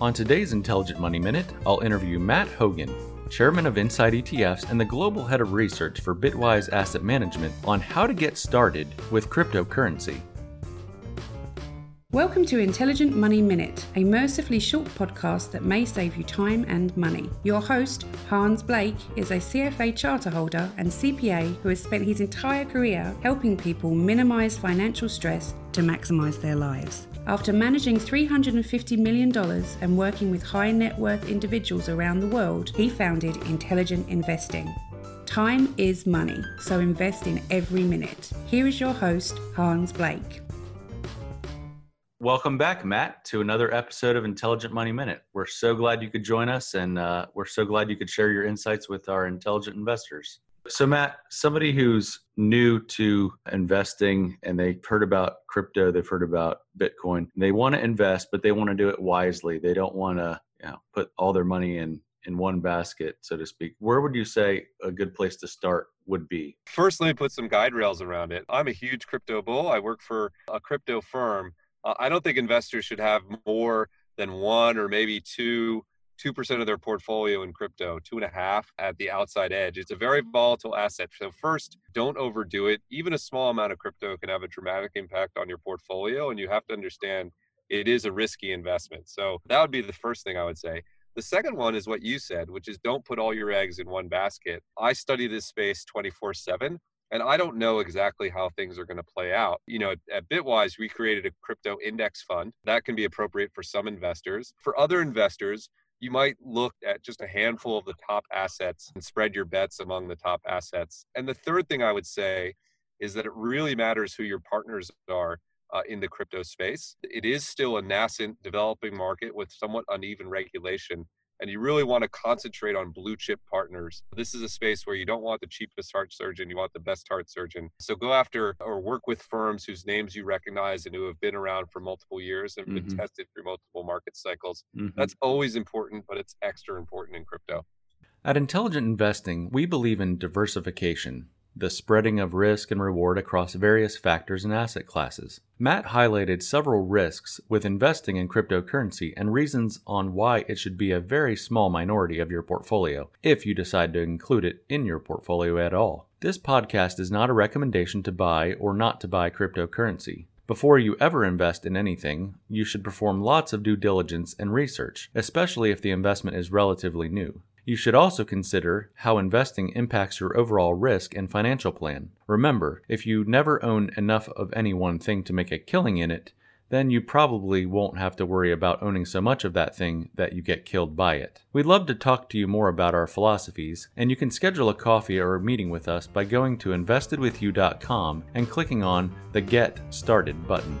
On today's Intelligent Money Minute, I'll interview Matt Hougan, Chairman of Inside ETFs and the Global Head of Research for Bitwise Asset Management, on how to get started with cryptocurrency. Welcome to Intelligent Money Minute, a mercifully short podcast that may save you time and money. Your host, Hans Blake, is a CFA charter holder and CPA who has spent his entire career helping people minimize financial stress to maximize their lives. After managing $350 million and working with high net worth individuals around the world, he founded Intelligent Investing. Time is money, so invest in every minute. Here is your host, Hans Blake. Welcome back, Matt, to another episode of Intelligent Money Minute. We're so glad you could join us, and uh, we're so glad you could share your insights with our intelligent investors. So, Matt, somebody who's new to investing and they've heard about crypto, they've heard about Bitcoin, they want to invest, but they want to do it wisely. They don't want to you know, put all their money in in one basket, so to speak. Where would you say a good place to start would be? First, let me put some guide rails around it. I'm a huge crypto bull. I work for a crypto firm uh, I don't think investors should have more than one or maybe two two percent of their portfolio in crypto, two and a half at the outside edge. It's a very volatile asset. So first, don't overdo it. Even a small amount of crypto can have a dramatic impact on your portfolio, and you have to understand it is a risky investment. So that would be the first thing I would say. The second one is what you said, which is don't put all your eggs in one basket. I study this space 24 7 and I don't know exactly how things are going to play out. You know, at Bitwise, we created a crypto index fund that can be appropriate for some investors. For other investors, you might look at just a handful of the top assets and spread your bets among the top assets. And the third thing I would say is that it really matters who your partners are uh, in the crypto space. It is still a nascent developing market with somewhat uneven regulation and you really want to concentrate on blue chip partners. This is a space where you don't want the cheapest heart surgeon, you want the best heart surgeon. So go after or work with firms whose names you recognize and who have been around for multiple years and mm-hmm. been tested through multiple market cycles. Mm-hmm. That's always important, but it's extra important in crypto. At Intelligent Investing, we believe in diversification the spreading of risk and reward across various factors and asset classes. Matt highlighted several risks with investing in cryptocurrency and reasons on why it should be a very small minority of your portfolio, if you decide to include it in your portfolio at all. This podcast is not a recommendation to buy or not to buy cryptocurrency. Before you ever invest in anything, you should perform lots of due diligence and research, especially if the investment is relatively new. You should also consider how investing impacts your overall risk and financial plan. Remember, if you never own enough of any one thing to make a killing in it, then you probably won't have to worry about owning so much of that thing that you get killed by it. We'd love to talk to you more about our philosophies, and you can schedule a coffee or a meeting with us by going to investedwithyou.com and clicking on the Get Started button.